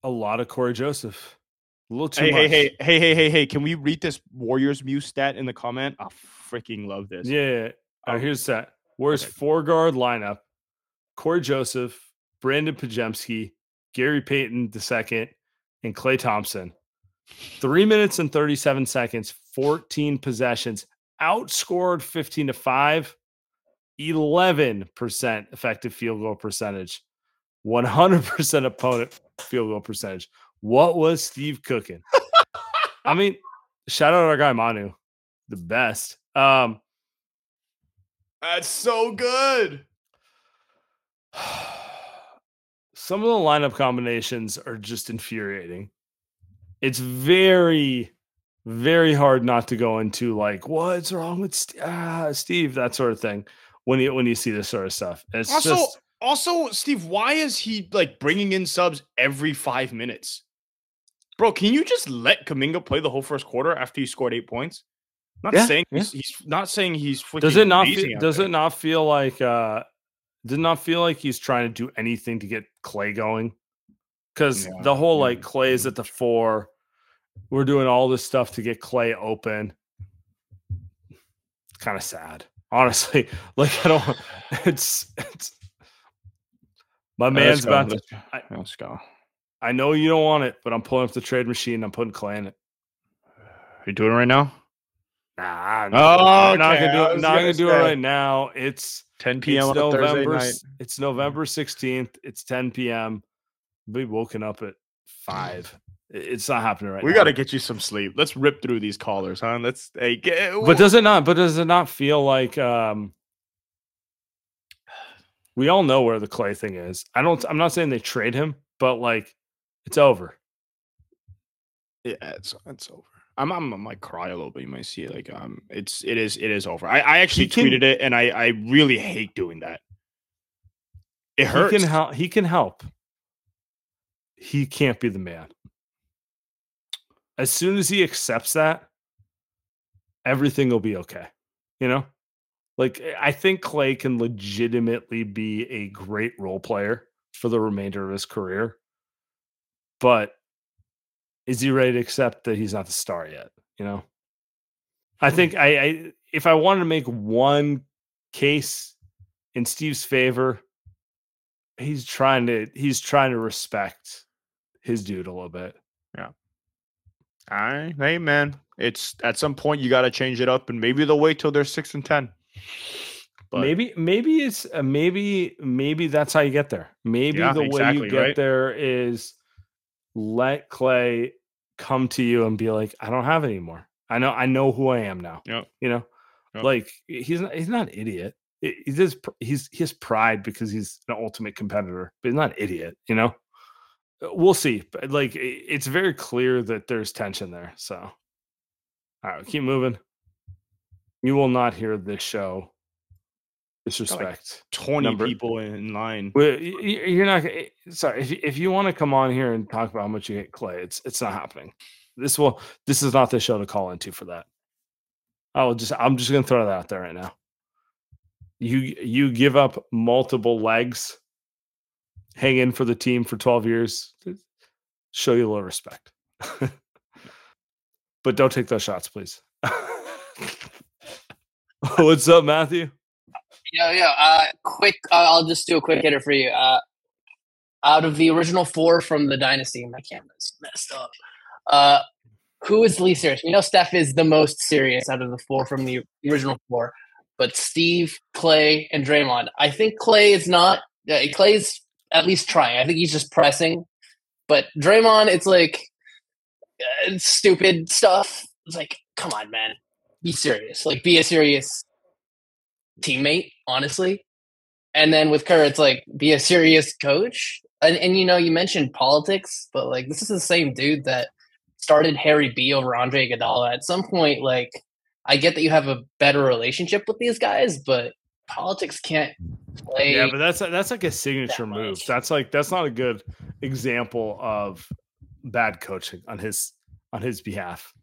a lot of Cory Joseph. A little too hey, much. Hey, hey, hey, hey, hey, hey! Can we read this Warriors Muse stat in the comment? I freaking love this. Yeah. Oh, here's that. Warriors okay. four guard lineup: Cory Joseph, Brandon Podziemski, Gary Payton II, and Klay Thompson. Three minutes and 37 seconds, 14 possessions, outscored 15 to 5, 11% effective field goal percentage, 100% opponent field goal percentage. What was Steve cooking? I mean, shout out our guy Manu, the best. Um, That's so good. some of the lineup combinations are just infuriating. It's very, very hard not to go into like, what's wrong with St- ah, Steve, that sort of thing when you when you see this sort of stuff. It's also, just also, Steve, why is he like bringing in subs every five minutes? Bro, can you just let Kuminga play the whole first quarter after you scored eight points? Not yeah, saying yeah. he's, he's, not saying he's does it not feel, does there. it not feel like uh did not feel like he's trying to do anything to get Klay going. Because yeah, the whole like Klay is at the four. We're doing all this stuff to get Klay open. It's kind of sad. Honestly. Like I don't it's it's my man's about to I, let's go. I know you don't want it, but I'm pulling up the trade machine. I'm putting Klay in it. Are you doing it right now? Nah, no, oh, okay. not gonna do it. Not gonna, do it right now. It's 10 p.m. It's November. It's November 16th. It's 10 p.m. We woken up at five. It's not happening right now. we now. got to get you some sleep. Let's rip through these callers, huh? Let's. Hey, get, but does it not? But does it not feel like um? We all know where the Klay thing is. I don't. I'm not saying they trade him, but like, it's over. Yeah, it's it's over. I'm, I'm I might cry a little bit. You might see it. Like um, it's it is it is over. I, I actually can, tweeted it, and I I really hate doing that. It hurts. He can help. He can help. He can't be the man. As soon as he accepts that, everything will be okay. You know, like I think Klay can legitimately be a great role player for the remainder of his career, but is he ready to accept that he's not the star yet? You know, I hmm. think I, I if I wanted to make one case in Steve's favor, he's trying to he's trying to respect his dude a little bit. Yeah. All right. Hey man. It's at some point you gotta change it up and maybe they'll wait till they're six and ten. But maybe maybe it's uh, maybe maybe that's how you get there. Maybe yeah, the exactly, way you get right? there is let Klay come to you and be like, I don't have anymore. I know I know who I am now. Yeah. You know, yep. like he's not he's not an idiot. He's just, he's he has pride because he's an ultimate competitor, but he's not an idiot. You know, we'll see. Like it's very clear that there's tension there. So, all right, keep moving. You will not hear this show disrespect. Like Twenty number. people in line. You're not. Eh, sorry, if if you want to come on here and talk about how much you hate Klay it's it's not happening. This will. This is not the show to call into for that. I will just. I'm just gonna throw that out there right now. You you give up multiple legs, hang in for the team for 12 years, show you a little respect. but don't take those shots, please. What's up, Matthew? Yeah, yeah. Uh, quick, uh, I'll just do a quick hitter for you. Uh, out of the original four from the dynasty, my camera's messed up. Uh, who is least serious? We know Steph is the most serious out of the four from the original four, but Steve, Klay, and Draymond. I think Klay is not. Uh, Klay's at least trying. I think he's just pressing. But Draymond, it's like uh, stupid stuff. It's like, come on, man, be serious. Like, be a serious teammate, honestly. And then with Kerr, it's like be a serious coach. And and you know, you mentioned politics, but like this is the same dude that started Harry B over Andre Iguodala. At some point, like I get that you have a better relationship with these guys, but politics can't play. Yeah, but that's that's like a signature that move. That's like that's not a good example of bad coaching on his on his behalf.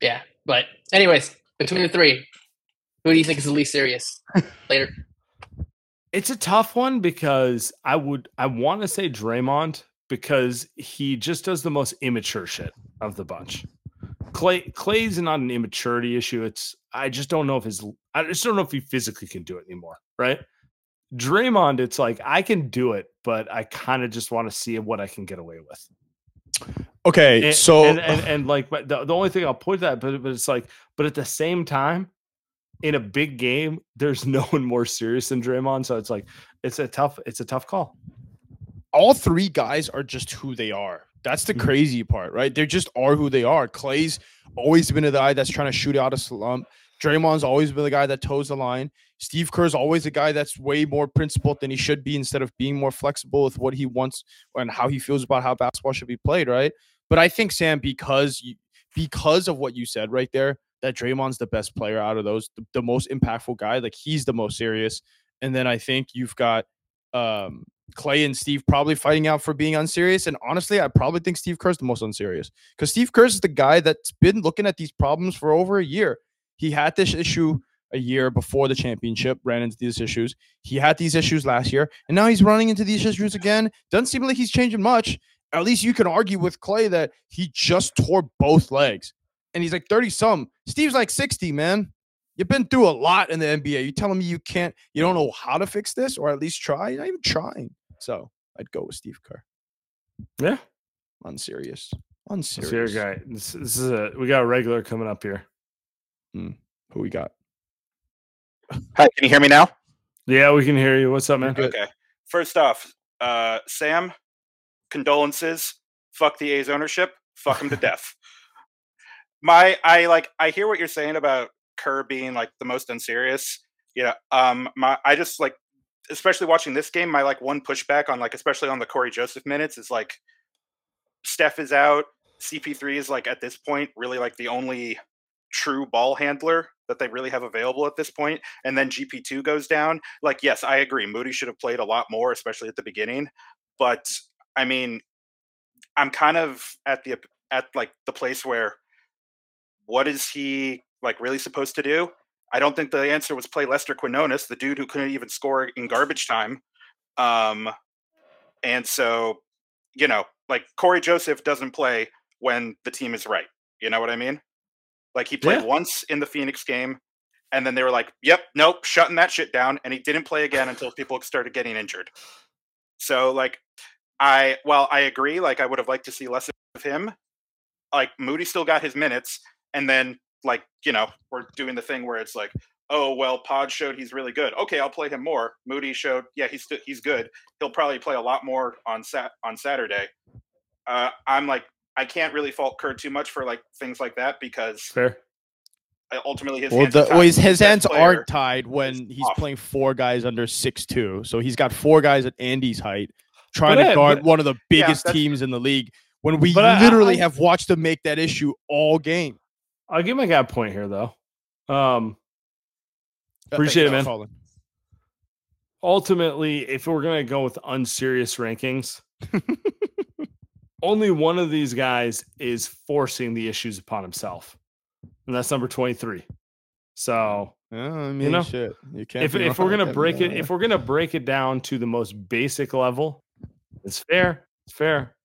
Yeah, but anyways, between the three, who do you think is the least serious later? It's a tough one because I would I want to say Draymond because he just does the most immature shit. of the bunch. Klay Klay's not an immaturity issue. It's I just don't know if his I just don't know if he physically can do it anymore. Right. Draymond, it's like I can do it, but I kind of just want to see what I can get away with. Okay, And, so and, and and like, but the, the only thing I'll put that, but but it's like, but at the same time, in a big game, there's no one more serious than Draymond. So it's like, it's a tough, it's a tough call. all three guys are just who they are. That's the Mhm. crazy part, right? They just are who they are. Klay's always been the guy that's trying to shoot out a slump. Draymond's always been the guy that toes the line. Steve Kerr's always a guy that's way more principled than he should be instead of being more flexible with what he wants and how he feels about how basketball should be played, right? But I think Sam, because you, because of what you said right there, that Draymond's the best player out of those, the, the most impactful guy. Like he's the most serious. And then I think you've got um Klay and Steve probably fighting out for being unserious. And honestly, I probably think Steve Kerr's the most unserious because Steve Kerr is the guy that's been looking at these problems for over a year. He had this issue a year before the championship, ran into these issues. He had these issues last year, and now he's running into these issues again. Doesn't seem like he's changing much. At least you can argue with Klay that he just tore both legs and he's like 30 some. Steve's like 60, man. You've been through a lot in the NBA. You telling me you can't, you don't know how to fix this or at least try? You're not even trying. So I'd go with Steve Kerr. Yeah, Unserious. it's your Unserious. guy. This, this is a we got a regular coming up here. Who we got? Hi, can you hear me now? Yeah, we can hear you. What's up, man? Okay. First off, uh, Sam, condolences. Fuck the A's ownership. Fuck him to death. My, I like, I hear what you're saying about Kerr being like the most unserious. Yeah. Um. My, I just like, especially watching this game. My like one pushback on like, especially on the Cory Joseph minutes is like, Steph is out. CP3 is like at this point really like the only true ball handler that they really have available at this point. And then GP2 goes down. Like, yes, I agree. Moody should have played a lot more, especially at the beginning. But I mean, I'm kind of at the at like the place where what is he like really supposed to do? I don't think the answer was play Lester Quinones, the dude who couldn't even score in garbage time. Um, and so, you know, like Cory Joseph doesn't play when the team is right. You know what I mean? Like he played Yeah. once in the Phoenix game, and then they were like, "Yep, nope, shutting that shit down," and he didn't play again until people started getting injured. So, like, I well, I agree. Like, I would have liked to see less of him. Like, Moody still got his minutes, and then like, you know, we're doing the thing where it's like, oh well, Pod showed he's really good. Okay, I'll play him more. Moody showed, yeah, he's st- he's good. He'll probably play a lot more on sat on Saturday. Uh, I'm like, I can't really fault Kerr too much for like things like that because Fair. uh, ultimately his Well, hands the, are, well, his, his hands aren't tied when he's off. playing four guys under six two. So he's got four guys at Andy's height trying But, to guard but- one of the biggest that's- teams in the league. When we But I- literally I- have watched him make that issue all game. I'll give my guy a point here, though. Um, Appreciate it, man. Ultimately, if we're gonna go with unserious rankings, only one of these guys is forcing the issues upon himself, and that's number twenty-three. So Yeah, I mean, you know, shit. You can't if if we're gonna break it, if we're gonna break it down to the most basic level, it's fair. It's fair.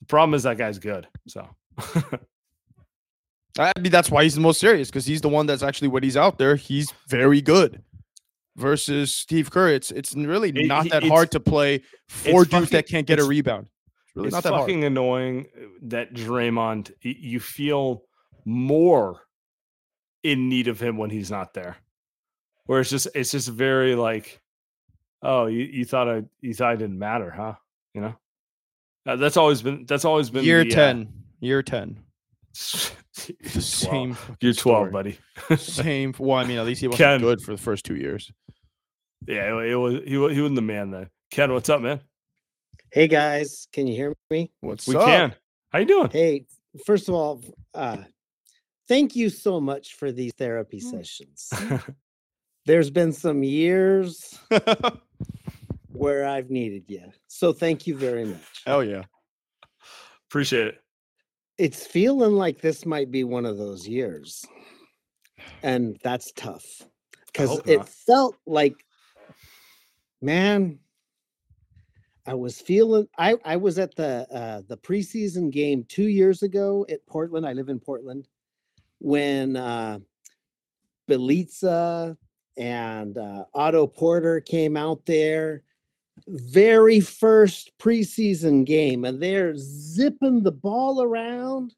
The problem is that guy's good. So I mean, that's why he's the most serious because he's the one that's actually when he's out there, he's very good. Versus Steve Kerr, it's it's really It- not that hard to play four dudes that can't get a rebound. It's really it's not that hard. fucking annoying uh, that Draymond, you feel more in need of him when he's not there. Where it's just it's just very like, oh, you, you thought I you thought I didn't matter, huh? You know, Uh, that's always been that's always been Year the, uh, ten, year ten, you're the 12. same. You're twelve, story. buddy. Same. Well, I mean, at least he wasn't Ken. good for the first two years. yeah, it, it was he wa- he wasn't the man then. Ken, what's up, man? Hey guys, can you hear me? What's up? We up? can. How you doing? Hey, first of all, uh, thank you so much for these therapy Mm. sessions. There's been some years where I've needed you, so thank you very much. Hell yeah. Appreciate it. It's feeling like this might be one of those years, and that's tough because it felt like, man, I was feeling I I was at the uh the preseason game 2 years ago at Portland. I live in Portland when uh Bjelica and uh, Otto Porter came out there. Very first preseason game, and they're zipping the ball around.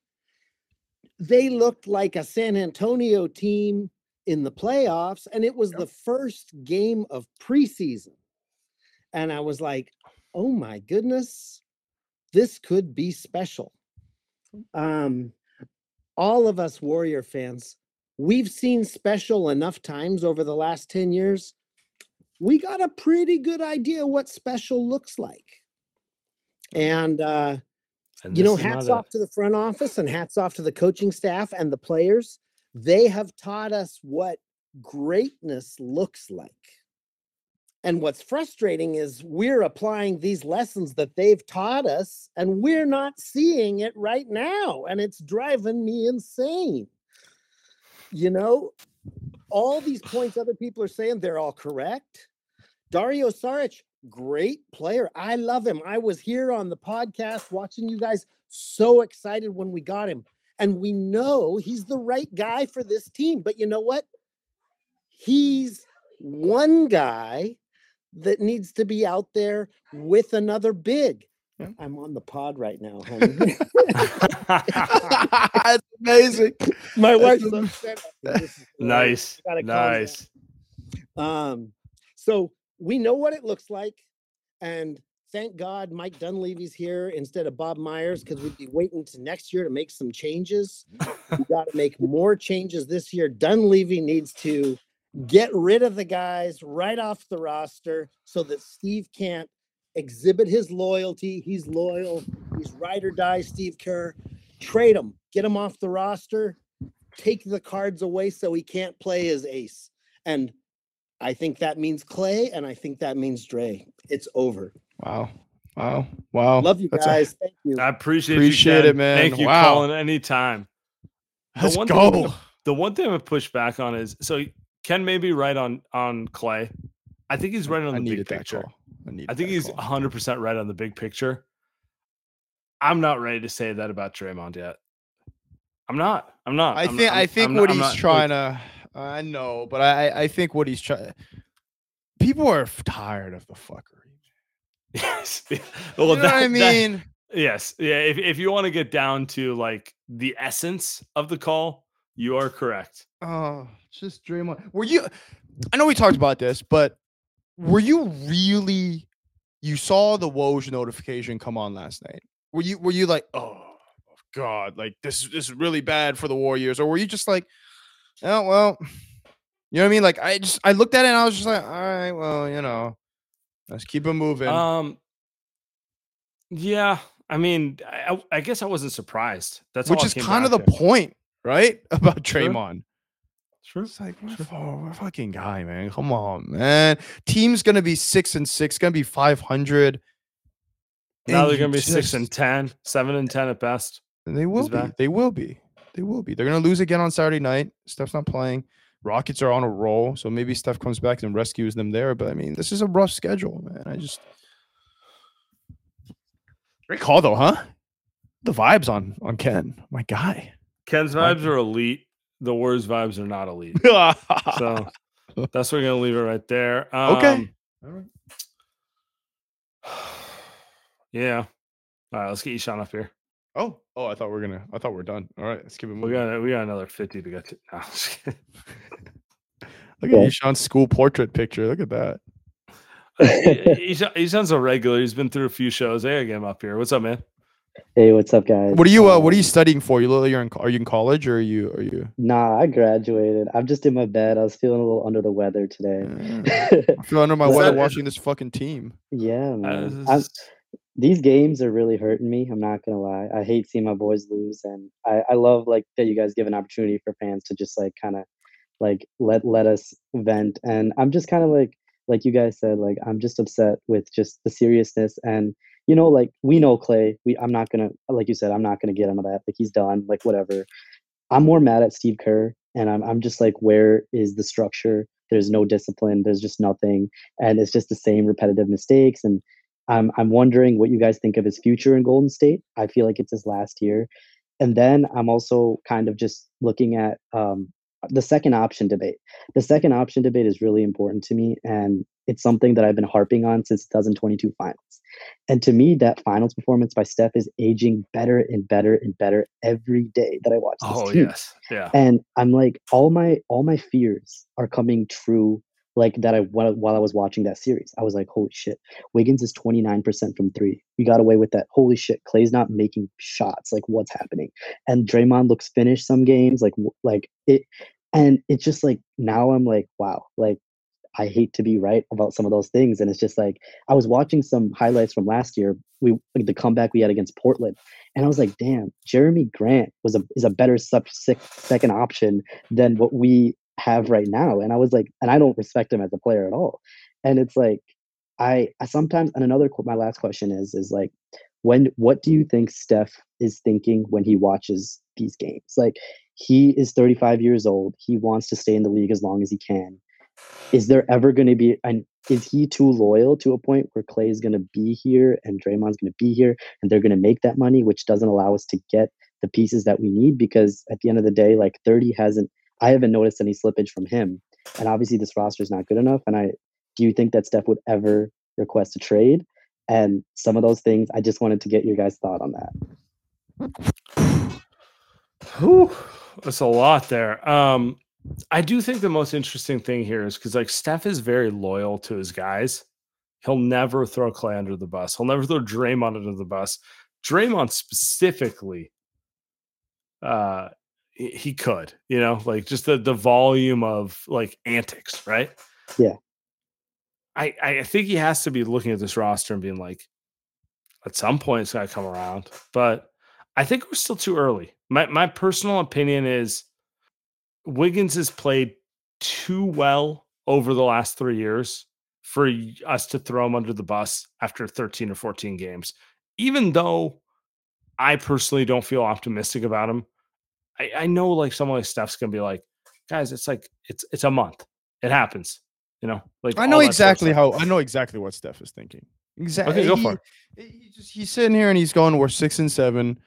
They looked like a San Antonio team in the playoffs, and it was the first game of preseason. And I was like, oh my goodness, this could be special. Um, all of us Warrior fans we've seen special enough times over the last 10 years. We got a pretty good idea what special looks like. And, uh, And you know, hats not a- off to the front office and hats off to the coaching staff and the players. They have taught us what greatness looks like. And what's frustrating is we're applying these lessons that they've taught us and we're not seeing it right now. And it's driving me insane. You know, all these points other people are saying, they're all correct. Dario Saric, great player. I love him. I was here on the podcast watching you guys so excited when we got him. And we know he's the right guy for this team. But you know what? He's one guy that needs to be out there with another big. Yeah. I'm on the pod right now, honey. That's amazing. My That's wife's upset. at me. This is great. nice. Gotta calm down. Nice. Um, so we know what it looks like, and thank God Mike Dunleavy's here instead of Bob Myers because we'd be waiting to next year to make some changes. we got to make more changes this year. Dunleavy needs to get rid of the guys right off the roster so that Steve can't exhibit his loyalty. He's loyal. He's ride or die. Steve Kerr. Trade him. Get him off the roster. Take the cards away so he can't play his ace. And I think that means Klay, and I think that means Dre. It's over. Wow. Wow. Wow. Love you That's a- guys. Thank you. I appreciate Appreciate you, it, man. Thank you, Wow. calling anytime. The Let's one go. thing- The one thing I push back on is so Ken may be right on on Klay. I think he's right on I the big needed that picture. I, think he's 100% right on the big picture. I'm not ready to say that about Draymond yet. I'm not. I'm not. I I'm- think I think I'm what not- he's not- trying to. I know, but I I think what he's trying. People are tired of the fuckery. Yes. Well, you know what I that- that- mean? yes. Yeah. If, if you want to get down to like the essence of the call, you are correct. Oh, just Draymond. Were you? I know we talked about this, but were you really? You saw the Woj notification come on last night. Were you? Were you like, oh God, like this? is This is really bad for the Warriors, or were you just like, oh well, you know what I mean? Like I just I looked at it and I was just like, all right, well, you know, let's keep it moving. Um. Yeah. I mean, I, I- guess I wasn't surprised. That's which is kind of the point, right? About. Draymond. Sure. It's like we're, we're fucking guy, man. Come on, man. Team's gonna be six and six, gonna be five hundred. Now they're gonna be six and ten, seven and ten at best. They will be. They will be. They will be. They're gonna lose again on Saturday night. Steph's not playing. Rockets are on a roll, so maybe Steph comes back and rescues them there. But I mean, this is a rough schedule, man. I just great call though, huh? The vibes on on Ken, my guy. Ken's vibes are elite. The Warriors vibes are not elite. So that's where we're gonna leave it right there. Okay. Um, Yeah. All right, let's get Ishan up here. Oh, oh, I thought we are gonna. I thought we are done. All right, let's keep it We got we got another fifty to get to. No, I'm just. Look at Ishan's school portrait picture. Look at that. Ishan, Ishan's a regular. He's been through a few shows. Hey, I gotta get him up here. What's up, man? Hey, what's up, guys? What are you? Uh, what are you Um, studying for? You you're in. Are you in college or are you? Are you? Nah, I graduated. I'm just in my bed. I was feeling a little under the weather today. I feel under my weather watching this fucking team. yeah, Uh, man. this these games are really hurting me. I'm not gonna lie. I hate seeing my boys lose, and I, I love like that you guys give an opportunity for fans to just like kind of like let let us vent. And I'm just kind of like like you guys said, like I'm just upset with just the seriousness and you know like we know Klay. We I'm not gonna like you said I'm not gonna get into that. Like he's done. Like whatever. I'm more mad at Steve Kerr, and I'm I'm just like, where is the structure? There's no discipline. There's just nothing, and it's just the same repetitive mistakes. And I'm I'm wondering what you guys think of his future in Golden State. I feel like it's his last year. And then I'm also kind of just looking at um, the second option debate. The second option debate is really important to me, and it's something that I've been harping on since 2022 finals. And to me, that finals performance by Steph is aging better and better and better every day that I watch this Oh team. yes, yeah. And I'm like, all my all my fears are coming true. Like that, I while, while I was watching that series, I was like, holy shit, Wiggins is 29% from three. We got away with that. Holy shit, Klay's not making shots. Like, what's happening? And Draymond looks finished some games. Like, like it, and it's just like now I'm like, wow, like I hate to be right about some of those things. And it's just like I was watching some highlights from last year. We the comeback we had against Portland, and I was like, damn, Jerami Grant was a is a better sub six, second option than what we have right now. And I was like, and I don't respect him as a player at all. And it's like I I sometimes and another my last question is is like when what do you think Steph is thinking when he watches these games? Like he is 35 years old. He wants to stay in the league as long as he can. Is there ever going to be and is he too loyal to a point where Klay is going to be here and Draymond's going to be here and they're going to make that money, which doesn't allow us to get the pieces that we need? Because at the end of the day, like 30 hasn't, I haven't noticed any slippage from him. And obviously, this roster is not good enough. And I, do you think that Steph would ever request a trade? And some of those things, I just wanted to get your guys' thought on that. Whew, that's a lot there. Um, I do think the most interesting thing here is because like Steph is very loyal to his guys. He'll never throw Klay under the bus. He'll never throw Draymond under the bus. Draymond specifically, uh, he could, you know, like just the the volume of like antics, right? Yeah. I I think he has to be looking at this roster and being like, at some point it's got to come around, but I think we're still too early. My my personal opinion is Wiggins has played too well over the last three years for us to throw him under the bus after 13 or 14 games. Even though I personally don't feel optimistic about him, I, I know like someone like Steph's gonna be like, guys, it's like it's it's a month. It happens. You know, like I know sort of exactly how I know exactly what Steph is thinking. Exactly. Okay, go for it. He just he's sitting here and he's going, we're six and seven.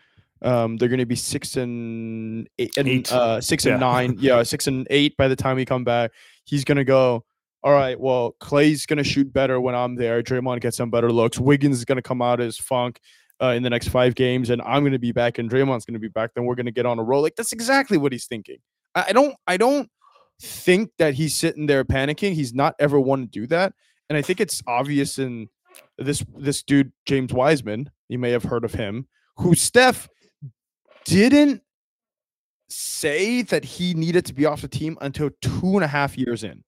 Um, they're gonna be six and eight and Eight. uh six Yeah. and nine. Yeah, six and eight by the time we come back. He's gonna go. All right, well, Klay's gonna shoot better when I'm there. Draymond gets some better looks. Wiggins is gonna come out as funk uh, in the next five games, and I'm gonna be back, and Draymond's gonna be back. Then we're gonna get on a roll. Like that's exactly what he's thinking. I, I don't, I don't think that he's sitting there panicking. He's not ever one to do that, and I think it's obvious in this this dude James Wiseman. You may have heard of him, who Steph didn't say that he needed to be off the team until two and a half years in.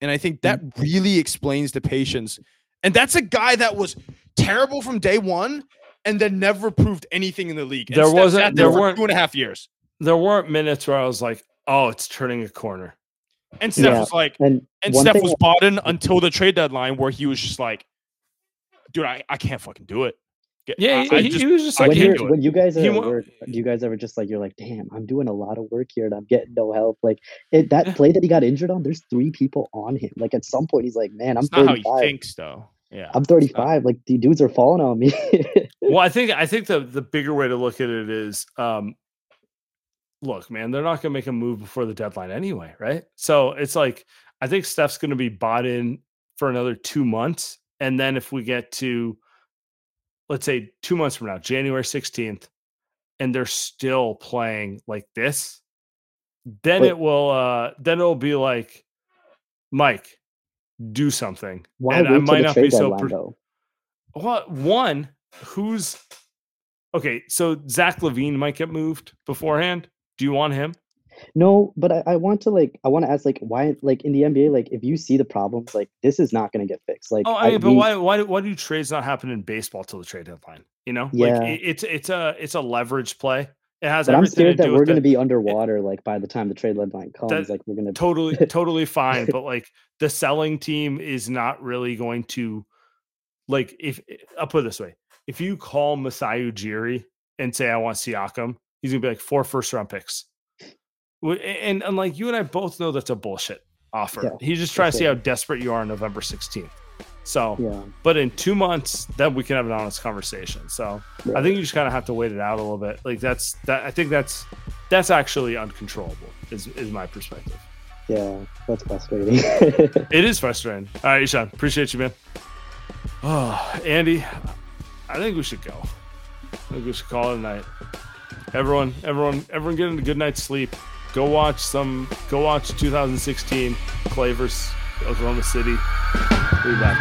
And I think that really explains the patience. And that's a guy that was terrible from day one and then never proved anything in the league. And There Steph wasn't- sat there for weren't- two and a half years. There weren't minutes where I was like, oh, it's turning a corner. And Steph Yeah. was like, And, and Steph was bought in until the trade deadline where he was just like, dude, I, I can't fucking do it. Yeah, I- he, I just- he was just like, when, can't you're, do it. when you guys are He at wa- work, do you guys ever just like you're like, damn, I'm doing a lot of work here and I'm getting no help? Like it, that play that he got injured on, there's three people on him. Like at some point, he's like, man, I'm It's not how he 35. thinks, though. Yeah. I'm 35. Like the dudes are falling on me. well, I think I think the the bigger way to look at it is, um, look, man, they're not going to make a move before the deadline anyway, right? So it's like I think Steph's going to be bought in for another two months, and then if we get to, let's say, two months from now, January sixteenth, and they're still playing like this, then Wait. it will, uh then it'll be like, Mike, do something. Why and I might not be so. per- though? what one who's okay so zach LaVine might get moved beforehand do you want him No, but I, I want to like I want to ask like why like in the NBA like if you see the problems like this is not going to get fixed. Like oh i mean but we- why why why do trades not happen in baseball till the trade deadline you know Yeah. like it, it's it's a it's a leverage play it has But I'm scared to that we're going to be underwater like by the time the trade deadline comes. That- like we're going to totally totally fine but like the selling team is not really going to like if i'll put it this way if you call Masai Ujiri and say i want siakam he's gonna be like four first round picks. And, and like you and i both know that's a bullshit offer. Yeah, he's just trying to see how desperate you are on november 16th So, Yeah. but in two months, then we can have an honest conversation. So, I think you just kind of have to wait it out a little bit. Like that's that. I think that's that's actually uncontrollable. Is is my perspective. Yeah, that's frustrating. It is frustrating. All right, Ishan, appreciate you, man. Oh, Andy, I think we should go. I think we should call it a night. Everyone, everyone, everyone, get a good night's sleep. Go watch some. Go watch 2016 Klay versus, Oklahoma City. Be back.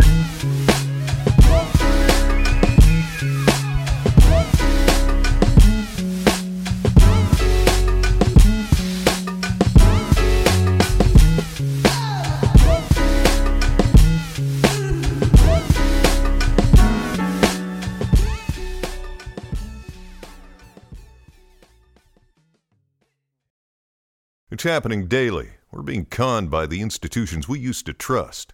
It's happening daily. We're being conned by the institutions we used to trust.